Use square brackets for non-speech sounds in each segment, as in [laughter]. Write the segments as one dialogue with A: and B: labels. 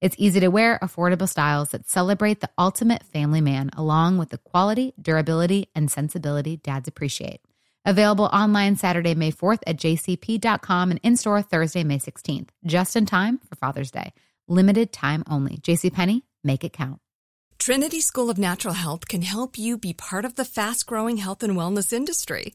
A: It's easy to wear, affordable styles that celebrate the ultimate family man, along with the quality, durability, and sensibility dads appreciate. Available online Saturday, May 4th at jcp.com and in store Thursday, May 16th, just in time for Father's Day. Limited time only. JCPenney, make it count.
B: Trinity School of Natural Health can help you be part of the fast growing health and wellness industry.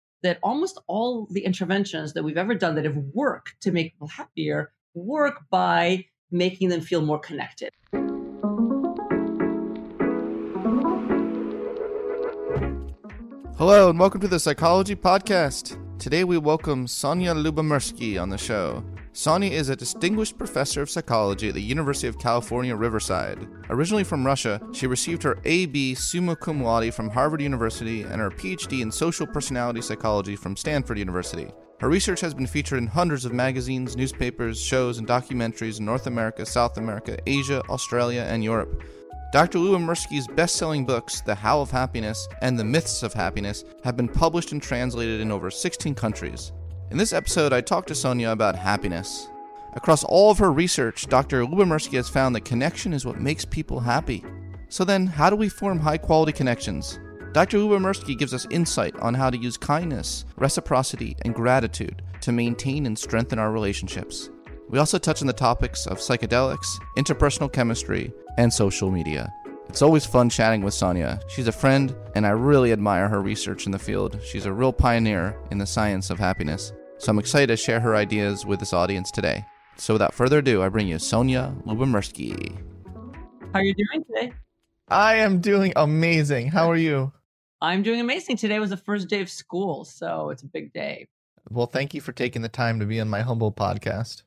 C: that almost all the interventions that we've ever done that have worked to make people happier work by making them feel more connected.
D: Hello, and welcome to the Psychology Podcast. Today we welcome Sonja Lyubomirsky on the show. Sonja is a distinguished professor of psychology at the University of California, Riverside. Originally from Russia, she received her A.B. summa cum laude from Harvard University and her PhD in social personality psychology from Stanford University. Her research has been featured in hundreds of magazines, newspapers, shows, and documentaries in North America, South America, Asia, Australia, and Europe. Dr. Lou Lyubomirsky's best selling books, The How of Happiness and The Myths of Happiness, have been published and translated in over 16 countries. In this episode, I talked to Sonja about happiness. Across all of her research, Dr. Lyubomirsky has found that connection is what makes people happy. So then, how do we form high quality connections? Dr. Lyubomirsky gives us insight on how to use kindness, reciprocity, and gratitude to maintain and strengthen our relationships. We also touch on the topics of psychedelics, interpersonal chemistry, and social media. It's always fun chatting with Sonja. She's a friend, and I really admire her research in the field. She's a real pioneer in the science of happiness. So I'm excited to share her ideas with this audience today. So without further ado, I bring you Sonja Lyubomirsky.
C: How are you doing today?
D: I am doing amazing. How are you?
C: I'm doing amazing. Today was the first day of school, so it's a big day.
D: Well, thank you for taking the time to be on my humble podcast.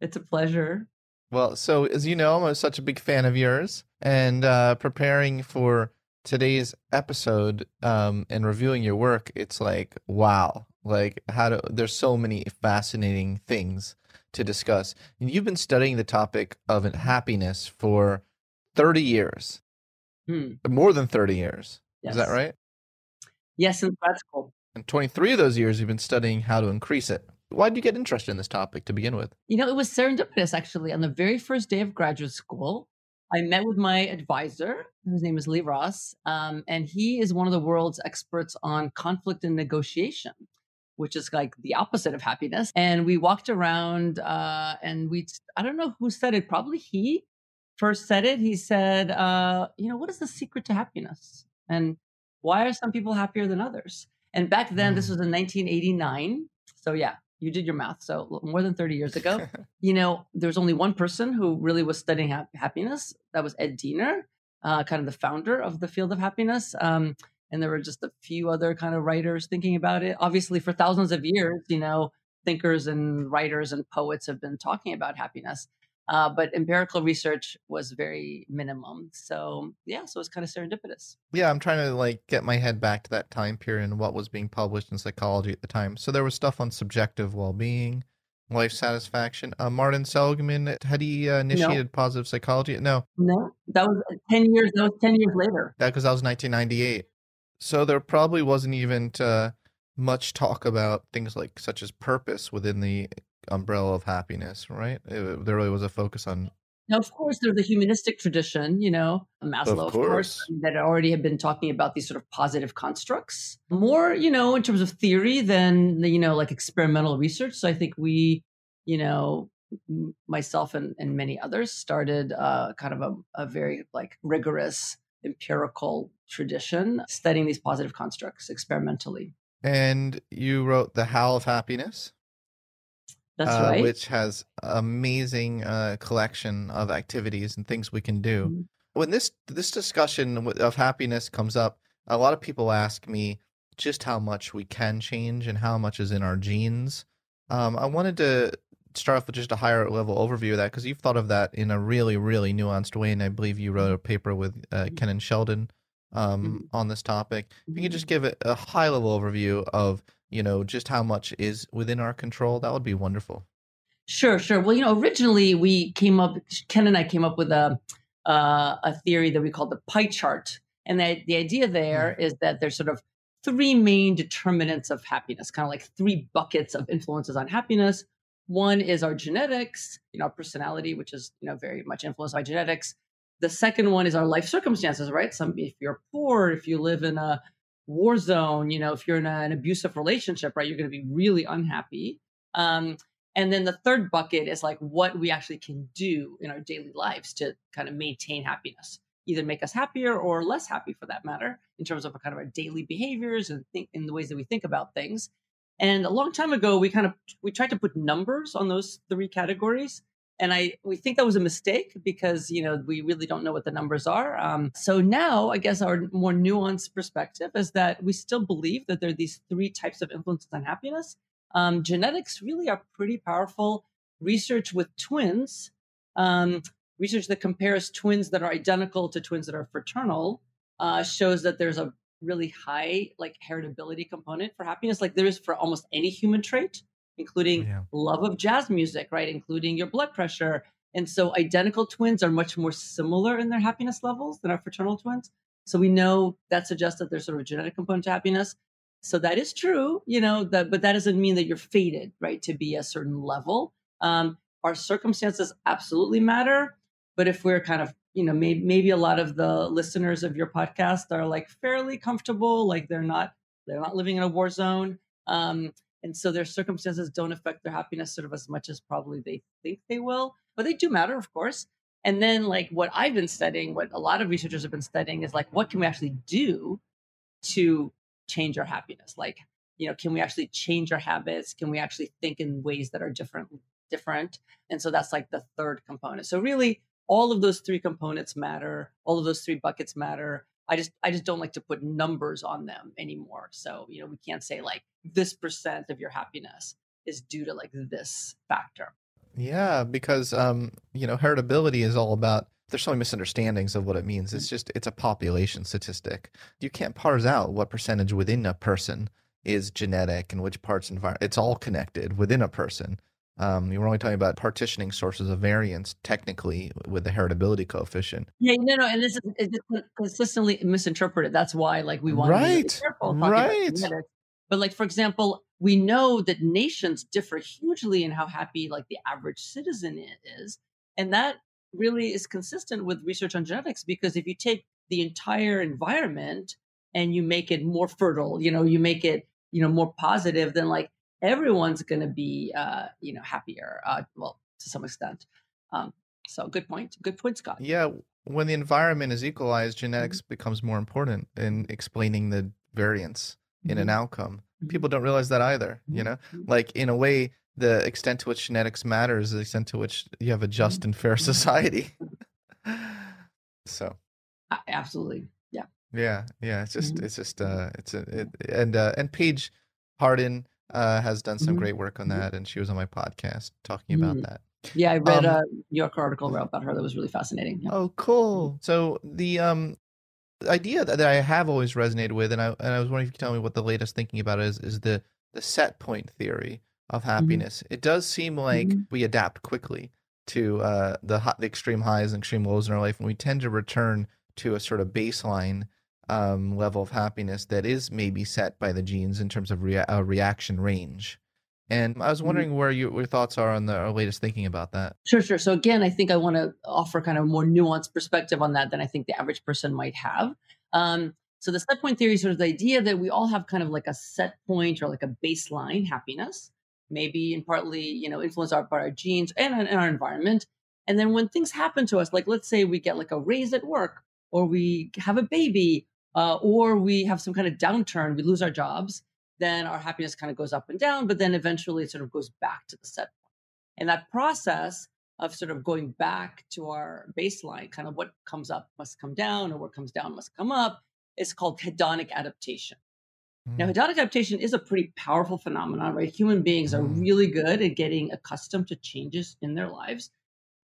C: It's a pleasure.
D: Well, so as you know, I'm such a big fan of yours, and uh, preparing for today's episode um, and reviewing your work, it's like wow, like how to. There's so many fascinating things to discuss. And you've been studying the topic of happiness for 30 years,
C: Hmm.
D: more than 30 years.
C: Yes.
D: Is that right?
C: Yes, in grad school.
D: And 23 of those years, you've been studying how to increase it. Why did you get interested in this topic to begin with?
C: You know, it was serendipitous actually. On the very first day of graduate school, I met with my advisor, whose name is Lee Ross, um, and he is one of the world's experts on conflict and negotiation, which is like the opposite of happiness. And we walked around, uh, and we, I don't know who said it, probably he first said it. He said, uh, you know, what is the secret to happiness? And why are some people happier than others? And back then, this was in 1989. So, yeah, you did your math. So, more than 30 years ago, [laughs] you know, there was only one person who really was studying ha- happiness. That was Ed Diener, uh, kind of the founder of the field of happiness. Um, and there were just a few other kind of writers thinking about it. Obviously, for thousands of years, you know, thinkers and writers and poets have been talking about happiness. Uh, but empirical research was very minimum. So yeah, so it's kind of serendipitous.
D: Yeah, I'm trying to like get my head back to that time period and what was being published in psychology at the time. So there was stuff on subjective well-being, life satisfaction. Uh, Martin Seligman had he uh, initiated positive psychology? No,
C: No, that was uh, ten years. That was ten years later.
D: that because that was 1998. So there probably wasn't even uh, much talk about things like such as purpose within the umbrella of happiness, right? It, there really was a focus on.
C: Now, of course, there's the humanistic tradition, you know, Maslow, of course. course, that already had been talking about these sort of positive constructs, more, you know, in terms of theory than, you know, like experimental research. So I think we, you know, myself and, and many others started uh, kind of a, a very like rigorous empirical tradition studying these positive constructs experimentally.
D: And you wrote The How of Happiness.
C: That's uh, right.
D: Which has amazing uh, collection of activities and things we can do. Mm-hmm. When this this discussion of happiness comes up, a lot of people ask me just how much we can change and how much is in our genes. Um, I wanted to start off with just a higher level overview of that because you've thought of that in a really, really nuanced way. And I believe you wrote a paper with uh, mm-hmm. Ken and Sheldon um, mm-hmm. on this topic. If you could just give it a high level overview of, you know, just how much is within our control, that would be wonderful.
C: Sure, sure. Well, you know, originally we came up, Ken and I came up with a, uh, a theory that we called the pie chart. And the, the idea there mm-hmm. is that there's sort of three main determinants of happiness, kind of like three buckets of influences on happiness. One is our genetics, you know, our personality, which is, you know, very much influenced by genetics. The second one is our life circumstances, right? Some if you're poor, if you live in a war zone, you know, if you're in a, an abusive relationship, right, you're going to be really unhappy. Um, and then the third bucket is like what we actually can do in our daily lives to kind of maintain happiness, either make us happier or less happy for that matter, in terms of kind of our daily behaviors and think in the ways that we think about things. And a long time ago, we kind of we tried to put numbers on those three categories, and I we think that was a mistake because you know we really don't know what the numbers are. Um, so now, I guess our more nuanced perspective is that we still believe that there are these three types of influences on happiness. Um, genetics really are pretty powerful. Research with twins, um, research that compares twins that are identical to twins that are fraternal, uh, shows that there's a really high like heritability component for happiness like there is for almost any human trait including yeah. love of jazz music right including your blood pressure. And so identical twins are much more similar in their happiness levels than our fraternal twins. So we know that suggests that there's sort of a genetic component to happiness. So that is true you know that but that doesn't mean that you're fated right to be a certain level. Um, our circumstances absolutely matter but if we're kind of you know maybe maybe a lot of the listeners of your podcast are like fairly comfortable like they're not they're not living in a war zone um, and so their circumstances don't affect their happiness sort of as much as probably they think they will but they do matter of course and then like what i've been studying what a lot of researchers have been studying is like what can we actually do to change our happiness? Like you know can we actually change our habits? Can we actually think in ways that are different different? And so that's like the third component. So really all of those three components matter all of those three buckets matter i just i just don't like to put numbers on them anymore. So you know we can't say like this percent of your happiness is due to like this factor.
D: Yeah because um you know heritability is all about there's so many misunderstandings of what it means. It's mm. just it's a population statistic. You can't parse out what percentage within a person is genetic and which parts environment it's all connected within a person um, you were only talking about partitioning sources of variance technically with the heritability coefficient.
C: Yeah, no, no, and this is consistently misinterpreted. That's why, like, we want right. to be careful right. But, like, for example, we know that nations differ hugely in how happy, like, the average citizen is, and that really is consistent with research on genetics because if you take the entire environment and you make it more fertile, you know, you make it, you know, more positive, then like everyone's going to be, uh, you know, happier. Uh, well, to some extent. Um, so good point. Good point, Scott.
D: Yeah. When the environment is equalized, genetics mm-hmm. becomes more important in explaining the variance mm-hmm. in an mm-hmm. outcome. People mm-hmm. don't realize that either. You know, mm-hmm. like in a way, the extent to which genetics matters, is the extent to which you have a just and fair society. [laughs] [laughs] so,
C: absolutely, yeah,
D: yeah, yeah. It's just, it's just, uh, it's a, it, and uh, and Paige Harden uh, has done some mm-hmm. great work on mm-hmm. that, and she was on my podcast talking about mm-hmm. that.
C: Yeah, I read um, a New York article about her that was really fascinating. Yeah.
D: Oh, cool! So the um idea that, that I have always resonated with, and I and I was wondering if you could tell me what the latest thinking about is, is the the set point theory of mm-hmm. happiness. Mm-hmm. It does seem like mm-hmm. we adapt quickly to uh, the the extreme highs and extreme lows in our life, and we tend to return to a sort of baseline um, level of happiness that is maybe set by the genes in terms of rea- uh, reaction range. And I was mm-hmm. wondering where you, your thoughts are on the latest thinking about that.
C: Sure, sure. So again, I think I want to offer kind of a more nuanced perspective on that than I think the average person might have. Um, so the set point theory is sort of the idea that we all have kind of like a set point or like a baseline happiness, maybe in partly, you know, influenced by our genes and, and our environment. And then when things happen to us, like let's say we get like a raise at work, or we have a baby, uh, or we have some kind of downturn, we lose our jobs, then our happiness kind of goes up and down, but then eventually it sort of goes back to the set point. And that process of sort of going back to our baseline, kind of what comes up must come down, or what comes down must come up, is called hedonic adaptation. Mm. Now, hedonic adaptation is a pretty powerful phenomenon, right? Human beings are mm. really good at getting accustomed to changes in their lives.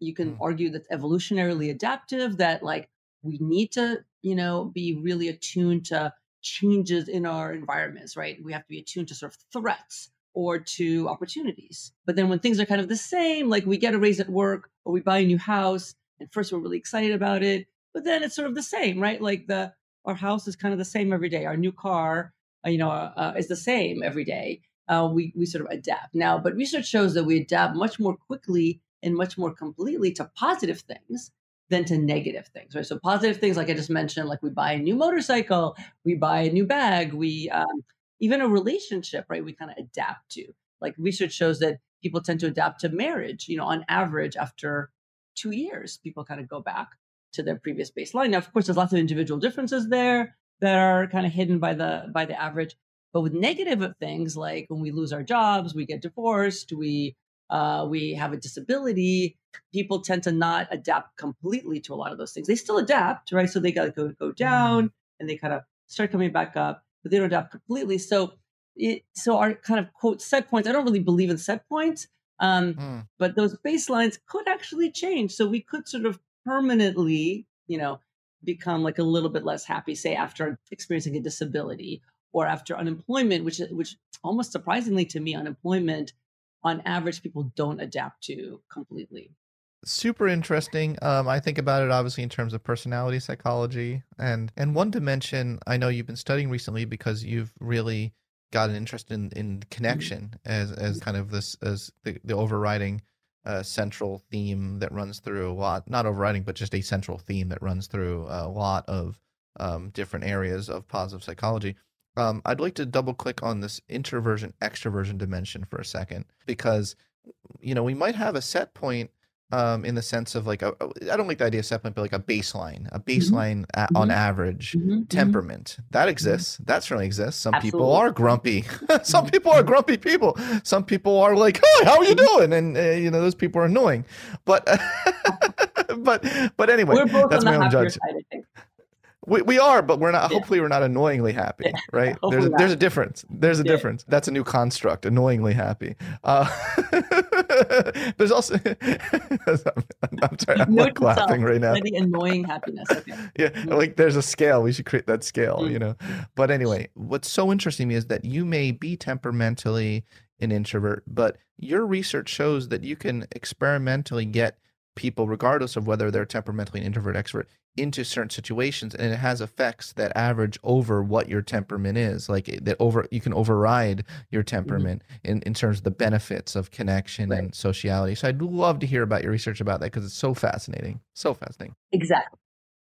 C: You can mm. argue that evolutionarily adaptive, that like we need to, you know, be really attuned to changes in our environments, right? We have to be attuned to sort of threats or to opportunities. But then when things are kind of the same, like we get a raise at work or we buy a new house, and first we're really excited about it, but then it's sort of the same, right? Like the our house is kind of the same every day. Our new car, uh, you know, uh, uh, is the same every day. Uh, we we sort of adapt now, but research shows that we adapt much more quickly and much more completely to positive things than to negative things, right? So positive things, like I just mentioned, like we buy a new motorcycle, we buy a new bag, we um, even a relationship, right? We kind of adapt to. Like research shows that people tend to adapt to marriage. You know, on average, after two years, people kind of go back to their previous baseline. Now, of course, there's lots of individual differences there that are kind of hidden by the by the average. But with negative things like when we lose our jobs, we get divorced, we uh, we have a disability, people tend to not adapt completely to a lot of those things. They still adapt, right? So they got to go go down mm-hmm. and they kind of start coming back up, but they don't adapt completely. So it so our kind of quote set points. I don't really believe in set points, um, mm. but those baselines could actually change. So we could sort of permanently, you know, become like a little bit less happy, say after experiencing a disability or after unemployment, which which almost surprisingly to me, unemployment on average people don't adapt to completely
D: super interesting. Um, i think about it obviously in terms of personality psychology. And and one dimension i know you've been studying recently because you've really got an interest in in connection as as kind of this as the, the overriding uh, central theme that runs through a lot not overriding but just a central theme that runs through a lot of um, different areas of positive psychology. Um, I'd like to double click on this introversion extroversion dimension for a second because you know we might have a set point um, in the sense of like a, I don't like the idea of set but like a baseline, a mm-hmm. baseline mm-hmm. a, on average mm-hmm. mm-hmm. temperament that mm-hmm. exists. That certainly exists. Some Absolutely. [laughs] people are grumpy. Some people are grumpy people. Some people are like, "Hey, how are you doing?" And uh, you know those people are annoying. But [laughs] but but anyway, that's my own judgment. We, we are, but we're not. Yeah. Hopefully, we're not annoyingly happy, [laughs] right? there's a, there's a difference. There's a yeah. difference. That's a new construct. Annoyingly happy. Uh, [laughs] there's also. I'm, [laughs] I'm sorry. I'm like laughing right now.
C: The annoying happiness. Okay.
D: yeah, mm-hmm. like there's a scale. We should create that scale. Mm-hmm. You know. But anyway, what's so interesting to me is that you may be temperamentally an introvert, but your research shows that you can experimentally get people, regardless of whether they're temperamentally an introvert, extrovert, into certain situations and it has effects that average over what your temperament is like that over you can override your mm-hmm. temperament mm-hmm. in, in terms of the benefits of connection right. and sociality so i'd love to hear about your research about that because it's so fascinating so fascinating
C: exactly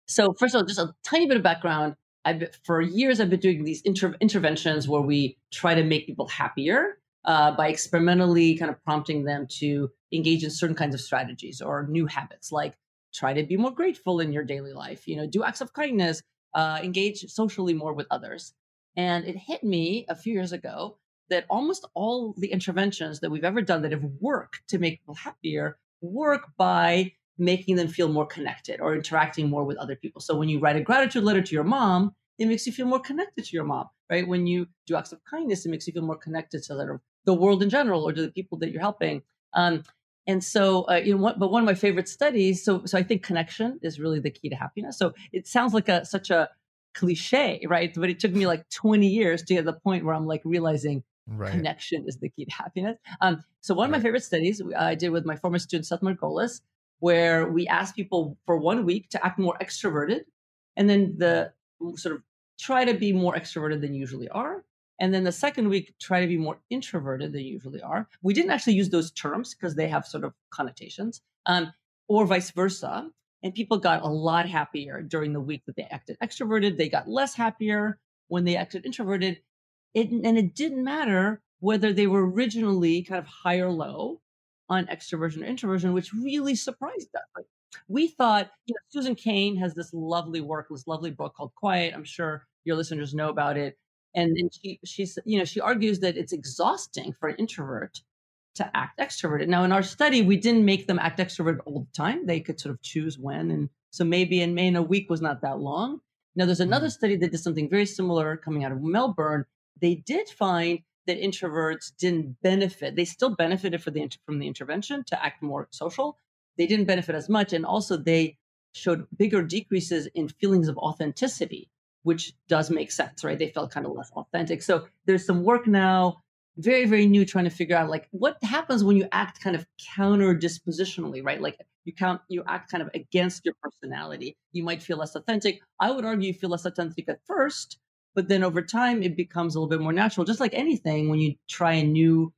C: so first of all just a tiny bit of background I've for years i've been doing these inter- interventions where we try to make people happier uh, by experimentally kind of prompting them to engage in certain kinds of strategies or new habits like try to be more grateful in your daily life you know do acts of kindness uh, engage socially more with others. And it hit me a few years ago that almost all the interventions that we've ever done that have worked to make people happier work by making them feel more connected or interacting more with other people. So when you write a gratitude letter to your mom it makes you feel more connected to your mom right when you do acts of kindness it makes you feel more connected to the world in general or to the people that you're helping um, and so, uh, you know, what, but one of my favorite studies. So, so I think connection is really the key to happiness. So it sounds like a such a cliche, right? But it took me like 20 years to get to the point where I'm like realizing right. connection is the key to happiness. Um, so one of my favorite studies I did with my former student Seth Margolis, where we asked people for one week to act more extroverted, and then the sort of try to be more extroverted than you usually are. And then the second week, try to be more introverted than you usually are. We didn't actually use those terms because they have sort of connotations, um, or vice versa. And people got a lot happier during the week that they acted extroverted. They got less happier when they acted introverted. It, and it didn't matter whether they were originally kind of high or low on extroversion or introversion, which really surprised us. Like, we thought, you know, Susan Cain has this lovely work, this lovely book called Quiet. I'm sure your listeners know about it. And, and she, she's, you know, she argues that it's exhausting for an introvert to act extroverted. Now, in our study, we didn't make them act extroverted all the time. They could sort of choose when. And so maybe in May, a week was not that long. Now, there's another mm-hmm. study that did something very similar coming out of Melbourne. They did find that introverts didn't benefit. They still benefited the, from the intervention to act more social. They didn't benefit as much. And also, they showed bigger decreases in feelings of authenticity, which does make sense, right? They felt kind of less authentic. So there's some work now very very new trying to figure out like what happens when you act kind of counter dispositionally right? Like you count you act kind of against your personality. You might feel less authentic. I would argue you feel less authentic at first but then over time it becomes a little bit more natural. Just like anything when you try a new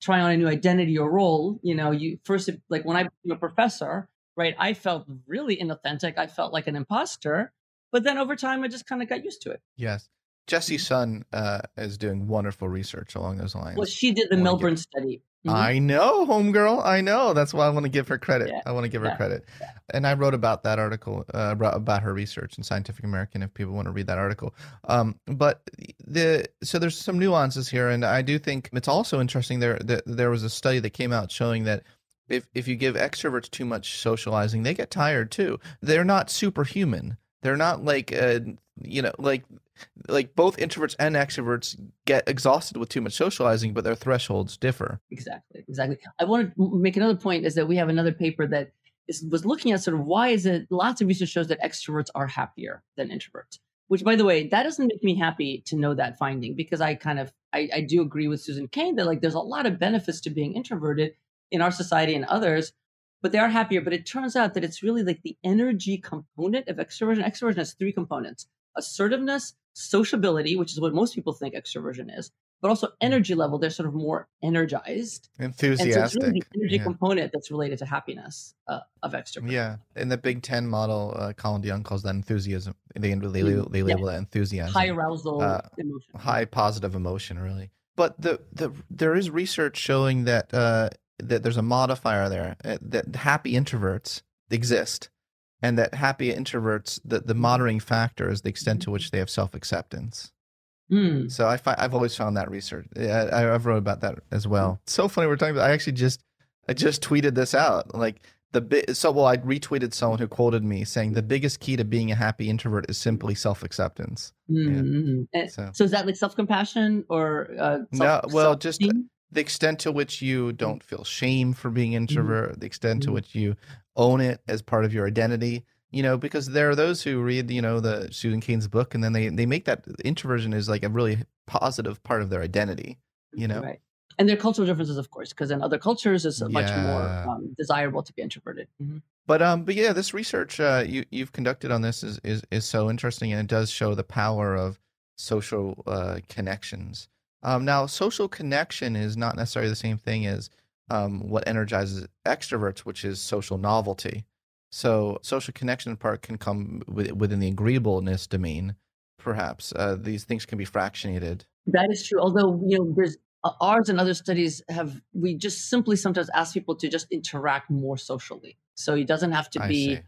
C: try on a new identity or role you know you first like when i became a professor right i felt really inauthentic. I felt like an imposter but then over time i just kind of got used to it
D: yes Jessie Sun uh, is doing wonderful research along those lines.
C: Well, she did the Melbourne study.
D: Mm-hmm. I know, homegirl. I know. That's why I want to give her credit. Yeah. I want to give her yeah. credit. Yeah. And I wrote about that article uh, about her research in Scientific American. If people want to read that article, um, but the so there's some nuances here, and I do think it's also interesting. There, that there was a study that came out showing that if if you give extroverts too much socializing, they get tired too. They're not superhuman. They're not like uh, you know like like both introverts and extroverts get exhausted with too much socializing, but their thresholds differ.
C: Exactly, exactly. I want to make another point is that we have another paper that is, was looking at sort of why is it lots of research shows that extroverts are happier than introverts. Which, by the way, that doesn't make me happy to know that finding because I kind of I, I do agree with Susan Cain that like there's a lot of benefits to being introverted in our society and others, but they are happier. But it turns out that it's really like the energy component of extroversion. Extroversion has three components: assertiveness, sociability, which is what most people think extroversion is, but also mm-hmm. energy level. They're sort of more energized,
D: enthusiastic. And so
C: really the energy yeah. component that's related to happiness uh, of extroversion.
D: Yeah, in the Big Ten model, uh, Colin DeYoung calls that enthusiasm. They they, they, mm-hmm. they label yeah. that enthusiasm,
C: high arousal, uh, emotion,
D: high positive emotion, really. But the the there is research showing that uh, that there's a modifier there uh, that happy introverts exist and that happy introverts the, the moderating factor is the extent to which they have self-acceptance mm. so I fi- i've always found that research I, i've wrote about that as well so funny we're talking about i actually just i just tweeted this out like the bi- so well i retweeted someone who quoted me saying the biggest key to being a happy introvert is simply self-acceptance
C: mm-hmm. yeah. so. so. is that like self-compassion or uh,
D: self- no well just the extent to which you don't feel shame for being mm-hmm. introvert, mm-hmm. the extent to mm-hmm. which you own it as part of your identity you know because there are those who read you know the susan cain's book and then they they make that introversion is like a really positive part of their identity you know
C: right and there are cultural differences of course because in other cultures it's yeah. much more um, desirable to be introverted mm-hmm.
D: but um but yeah this research uh you you've conducted on this is is, is so interesting and it does show the power of social uh connections um now social connection is not necessarily the same thing as um, what energizes extroverts, which is social novelty. So, social connection part can come within the agreeableness domain. Perhaps uh, these things can be fractionated.
C: That is true. Although you know, there's uh, ours and other studies have we just simply sometimes ask people to just interact more socially. So it doesn't have to be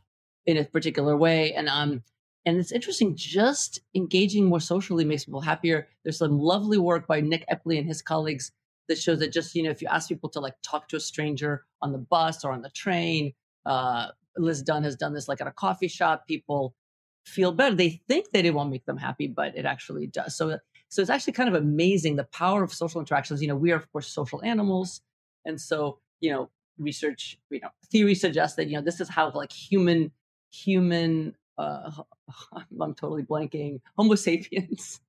C: in a particular way. And um, and it's interesting. Just engaging more socially makes people happier. There's some lovely work by Nick Epley and his colleagues that shows that just you know if you ask people to like talk to a stranger on the bus or on the train uh, liz dunn has done this like at a coffee shop people feel better they think that it won't make them happy but it actually does so so it's actually kind of amazing the power of social interactions you know we are of course social animals and so you know research you know theory suggests that you know this is how like human human uh [laughs] i'm totally blanking homo sapiens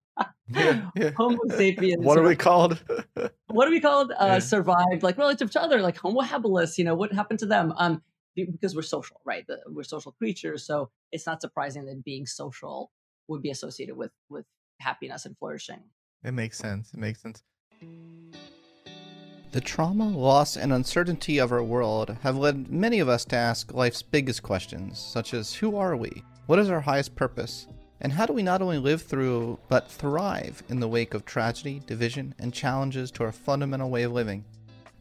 C: yeah, [laughs] yeah. Homo [laughs] sapiens.
D: What are we called?
C: what are we called? Uh, yeah. Survived like relative to other like Homo habilis. You know what happened to them? Um, because we're social, right? The, we're social creatures, so it's not surprising that being social would be associated with with happiness and flourishing.
D: It makes sense. It makes sense. The trauma, loss, and uncertainty of our world have led many of us to ask life's biggest questions, such as who are we? What is our highest purpose? And how do we not only live through, but thrive in the wake of tragedy, division, and challenges to our fundamental way of living?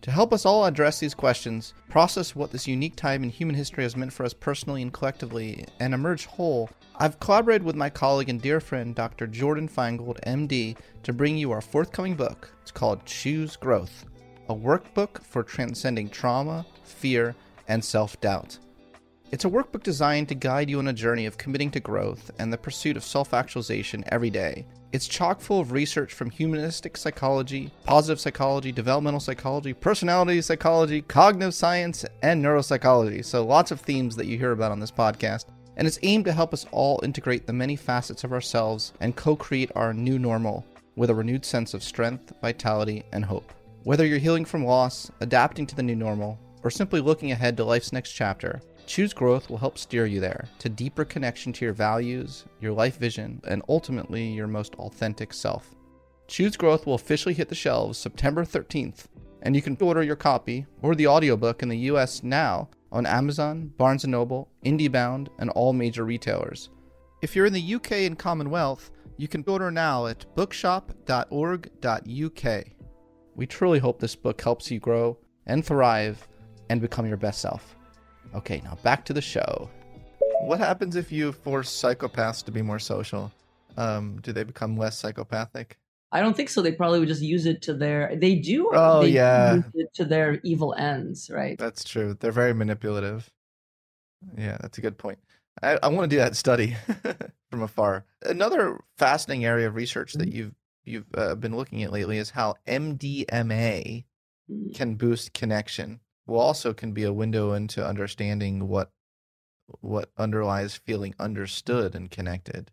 D: To help us all address these questions, process what this unique time in human history has meant for us personally and collectively, and emerge whole, I've collaborated with my colleague and dear friend, Dr. Jordyn Feingold, MD, to bring you our forthcoming book. It's called Choose Growth, a workbook for transcending trauma, fear, and self doubt. It's a workbook designed to guide you on a journey of committing to growth and the pursuit of self actualization every day. It's chock full of research from humanistic psychology, positive psychology, developmental psychology, personality psychology, cognitive science, and neuropsychology. So, lots of themes that you hear about on this podcast. And it's aimed to help us all integrate the many facets of ourselves and co create our new normal with a renewed sense of strength, vitality, and hope. Whether you're healing from loss, adapting to the new normal, or simply looking ahead to life's next chapter, Choose Growth will help steer you there to deeper connection to your values, your life vision, and ultimately your most authentic self. Choose Growth will officially hit the shelves September 13th, and you can order your copy or the audiobook in the US now on Amazon, Barnes & Noble, IndieBound, and all major retailers. If you're in the UK and Commonwealth, you can order now at bookshop.org.uk. We truly hope this book helps you grow and thrive and become your best self. Okay, now back to the show. What happens if you force psychopaths to be more social? Um, do they become less psychopathic?
C: I don't think so. They probably would just use it to their. They do.
D: Oh
C: they
D: yeah.
C: to their evil ends, right?
D: That's true. They're very manipulative. Yeah, that's a good point. I, I want to do that study [laughs] from afar. Another fascinating area of research that
C: Mm-hmm.
D: you've you've uh, been looking at lately is how MDMA
C: Mm.
D: can boost connection. Well, also can be a window into understanding what what underlies feeling understood and connected.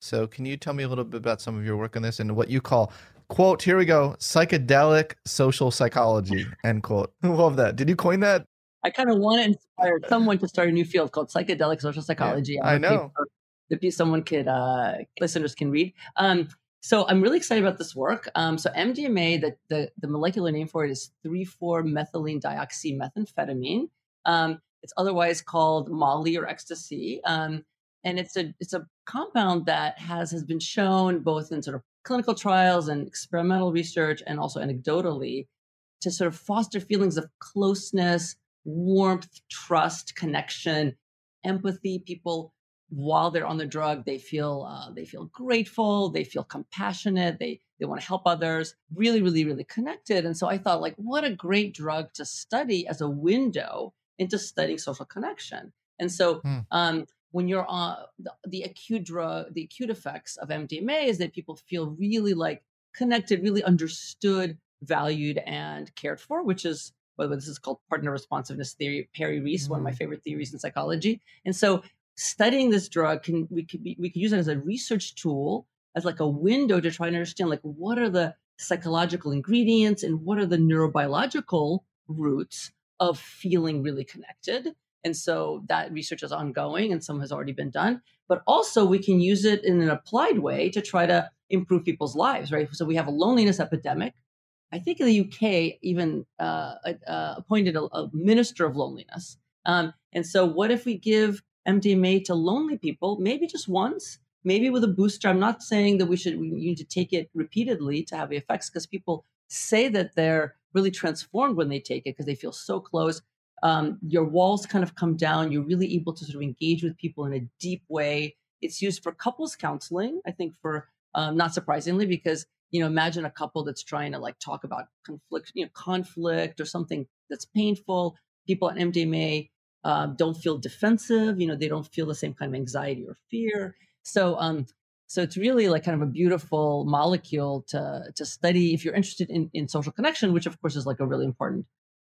D: So, can you tell me a little bit about some of your work on this and what you call quote? Here we go, psychedelic social psychology. End quote. [laughs] Love that. Did you coin that?
C: I kind of want to inspire someone to start a new field called psychedelic social psychology.
D: I know.
C: paper That someone could uh, listeners can read. Um, so I'm really excited about this work. Um, so MDMA, the, the the molecular name for it is 3,4-methylene dioxymethamphetamine. Um, it's otherwise called Molly or ecstasy. Um, and it's a it's a compound that has has been shown both in sort of clinical trials and experimental research and also anecdotally to sort of foster feelings of closeness, warmth, trust, connection, empathy. People, while they're on the drug, they feel uh, they feel grateful, they feel compassionate, they they want to help others. Really, really, really connected. And so I thought, like, what a great drug to study as a window into studying social connection. And so,
D: Hmm.
C: um, when you're on the, the acute drug, the acute effects of MDMA is that people feel really like connected, really understood, valued, and cared for, which is what this is called partner responsiveness theory. Harry Reis, one of my favorite theories in psychology. And so, studying this drug can we could be we could use it as a research tool, as like a window to try and understand like what are the psychological ingredients and what are the neurobiological roots of feeling really connected. And so that research is ongoing and some has already been done. But also, we can use it in an applied way to try to improve people's lives, right? So we have a loneliness epidemic. I think in the UK, even uh, uh, appointed a, a, minister of loneliness. Um, and so, what if we give MDMA to lonely people, maybe just once, maybe with a booster? I'm not saying that we should we need to take it repeatedly to have the effects because people say that they're really transformed when they take it because they feel so close um, your walls kind of come down. You're really able to sort of engage with people in a deep way. It's used for couples counseling, I think, for um, not surprisingly, because you know, imagine a couple that's trying to like talk about conflict, you know, conflict or something that's painful. People on MDMA uh, don't feel defensive. You know, they don't feel the same kind of anxiety or fear. So, um, so it's really like kind of a beautiful molecule to to study if you're interested in in social connection, which of course is like a really important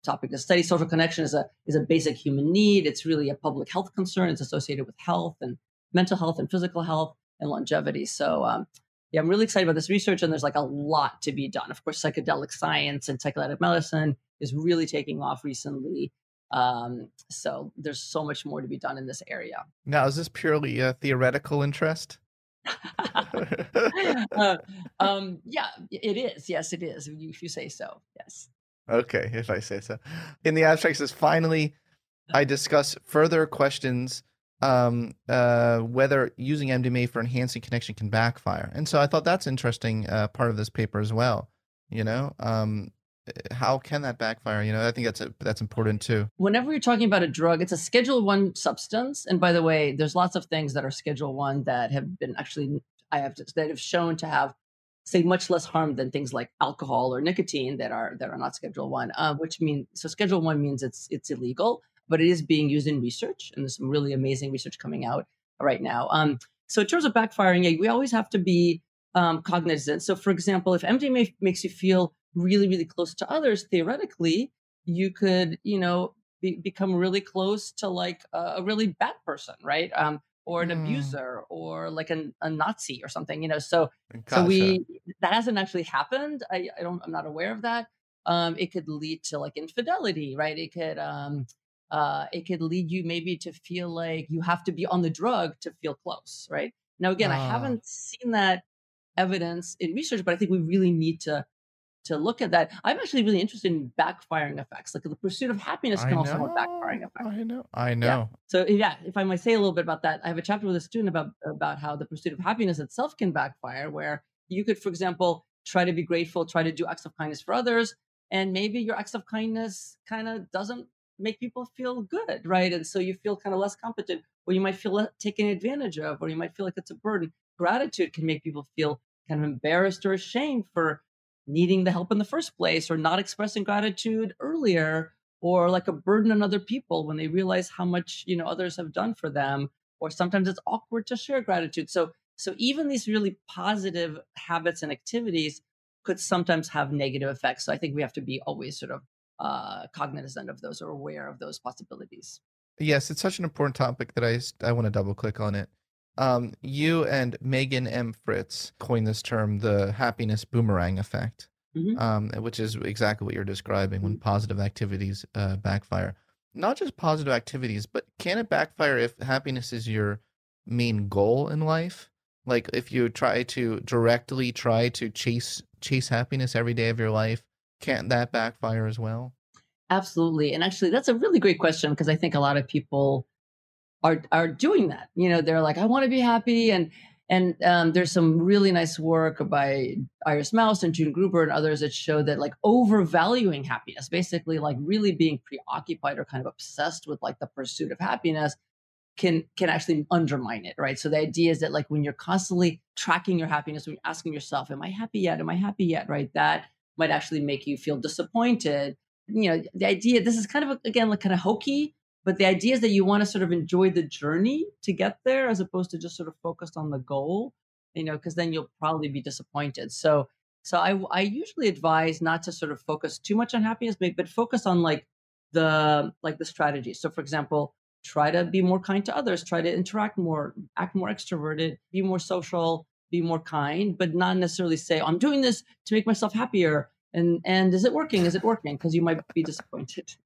C: topic to study. Social connection is a is a basic human need. It's really a public health concern. It's associated with health and mental health and physical health and longevity. So um, yeah, I'm really excited about this research, and there's like a lot to be done. Of course, psychedelic science and psychedelic medicine is really taking off recently. Um, so there's so much more to be done in this area.
D: Now, is this purely a theoretical interest? [laughs]
C: uh, [laughs] um, yeah, it is. Yes, it is. If you, if you say so. Yes.
D: Okay, if I say so. In the abstract says finally, I [laughs] discuss further questions um, uh, whether using MDMA for enhancing connection can backfire. And so I thought that's interesting uh, part of this paper as well. You know, um, how can that backfire? You know, I think that's a, that's important too.
C: Whenever you're talking about a drug, it's a Schedule One substance. And by the way, there's lots of things that are Schedule One that have been actually I have that have shown to have say much less harm than things like alcohol or nicotine that are that are not Schedule One. Uh, which means so Schedule One means it's it's illegal, but it is being used in research, and there's some really amazing research coming out right now. Um, so in terms of backfiring, yeah, we always have to be um, cognizant. So, for example, if MDMA makes you feel really, really close to others, theoretically, you could, you know, be, become really close to like a, a really bad person, right? Um, or an mm. abuser or like an, a Nazi or something, you know. So, so we that hasn't actually happened. I, I don't. I'm not aware of that. Um, it could lead to like infidelity, right? It could um, uh, it could lead you maybe to feel like you have to be on the drug to feel close, right? Now, again, uh. I ah. haven't seen that evidence in research, but I think we really need to to look at that. I'm actually really interested in backfiring effects. Like the pursuit of happiness can also have backfiring effects.
D: I know. I know.
C: Yeah. So yeah, if I might say a little bit about that, I have a chapter with a student about about how the pursuit of happiness itself can backfire, where you could, for example, try to be grateful, try to do acts of kindness for others, and maybe your acts of kindness kind of doesn't make people feel good, right? And so you feel kind of less competent, or you might feel taken advantage of, or you might feel like it's a burden. Gratitude can make people feel kind of embarrassed or ashamed for needing the help in the first place, or not expressing gratitude earlier, or like a burden on other people when they realize how much you know others have done for them. Or sometimes it's awkward to share gratitude. So so even these really positive habits and activities could sometimes have negative effects. So I think we have to be always sort of uh, cognizant of those or aware of those possibilities.
D: Yes, it's such an important topic that I, I want to double click on it. Um, you and Megan M. Fritz coined this term, the happiness boomerang effect, mm-hmm. um, which is exactly what you're describing when mm-hmm. positive activities uh, backfire. Not just positive activities, but can it backfire if happiness is your main goal in life? Like if you try to directly try to chase chase happiness every day of your life, can't that backfire as well?
C: Absolutely. And actually, that's a really great question because I think a lot of people are are doing that. You know, they're like, I want to be happy, and and um, there's some really nice work by Iris Mauss and June Gruber and others that show that like overvaluing happiness, basically like really being preoccupied or kind of obsessed with like the pursuit of happiness, can can actually undermine it, right? So the idea is that like when you're constantly tracking your happiness, when you're asking yourself, "Am I happy yet? Am I happy yet?" Right? That might actually make you feel disappointed. You know, the idea, this is kind of, again, like kind of hokey, but the idea is that you want to sort of enjoy the journey to get there as opposed to just sort of focused on the goal, you know, because then you'll probably be disappointed. So, so I, I usually advise not to sort of focus too much on happiness, but focus on like the, like the strategy. So for example, try to be more kind to others, try to interact more, act more extroverted, be more social, be more kind, but not necessarily say, I'm doing this to make myself happier. And and is it working? Is it working? Because you might be disappointed.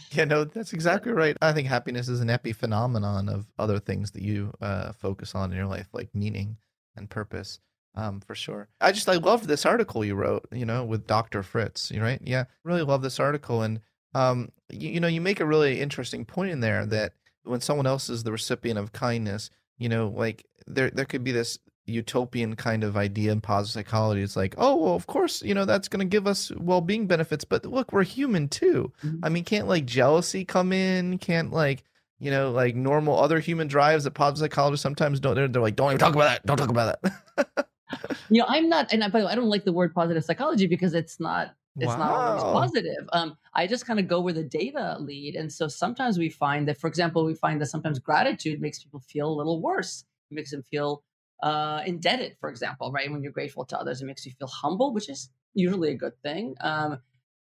C: [laughs]
D: Yeah, no, that's exactly right. I think happiness is an epiphenomenon of other things that you uh, focus on in your life, like meaning and purpose, um, for sure. I just I loved this article you wrote, you know, with Dr. Fritz, right? Yeah, really love this article, and um, you, you know, you make a really interesting point in there that when someone else is the recipient of kindness, you know, like there there could be this utopian kind of idea in positive psychology. It's like, oh, well, of course, you know, that's going to give us well being benefits. But look, we're human too. Mm-hmm. I mean, can't like jealousy come in? Can't like, you know, like normal other human drives that positive psychologists sometimes don't, they're, they're like, don't even talk about that. Don't talk about that. [laughs]
C: you know, I'm not, and I, by the way, I don't like the word positive psychology because it's not, it's wow. not always positive. Um, I just kind of go where the data lead. And so sometimes we find that, for example, we find that sometimes gratitude makes people feel a little worse. It makes them feel uh, indebted, for example, right? When you're grateful to others, it makes you feel humble, which is usually a good thing. Um,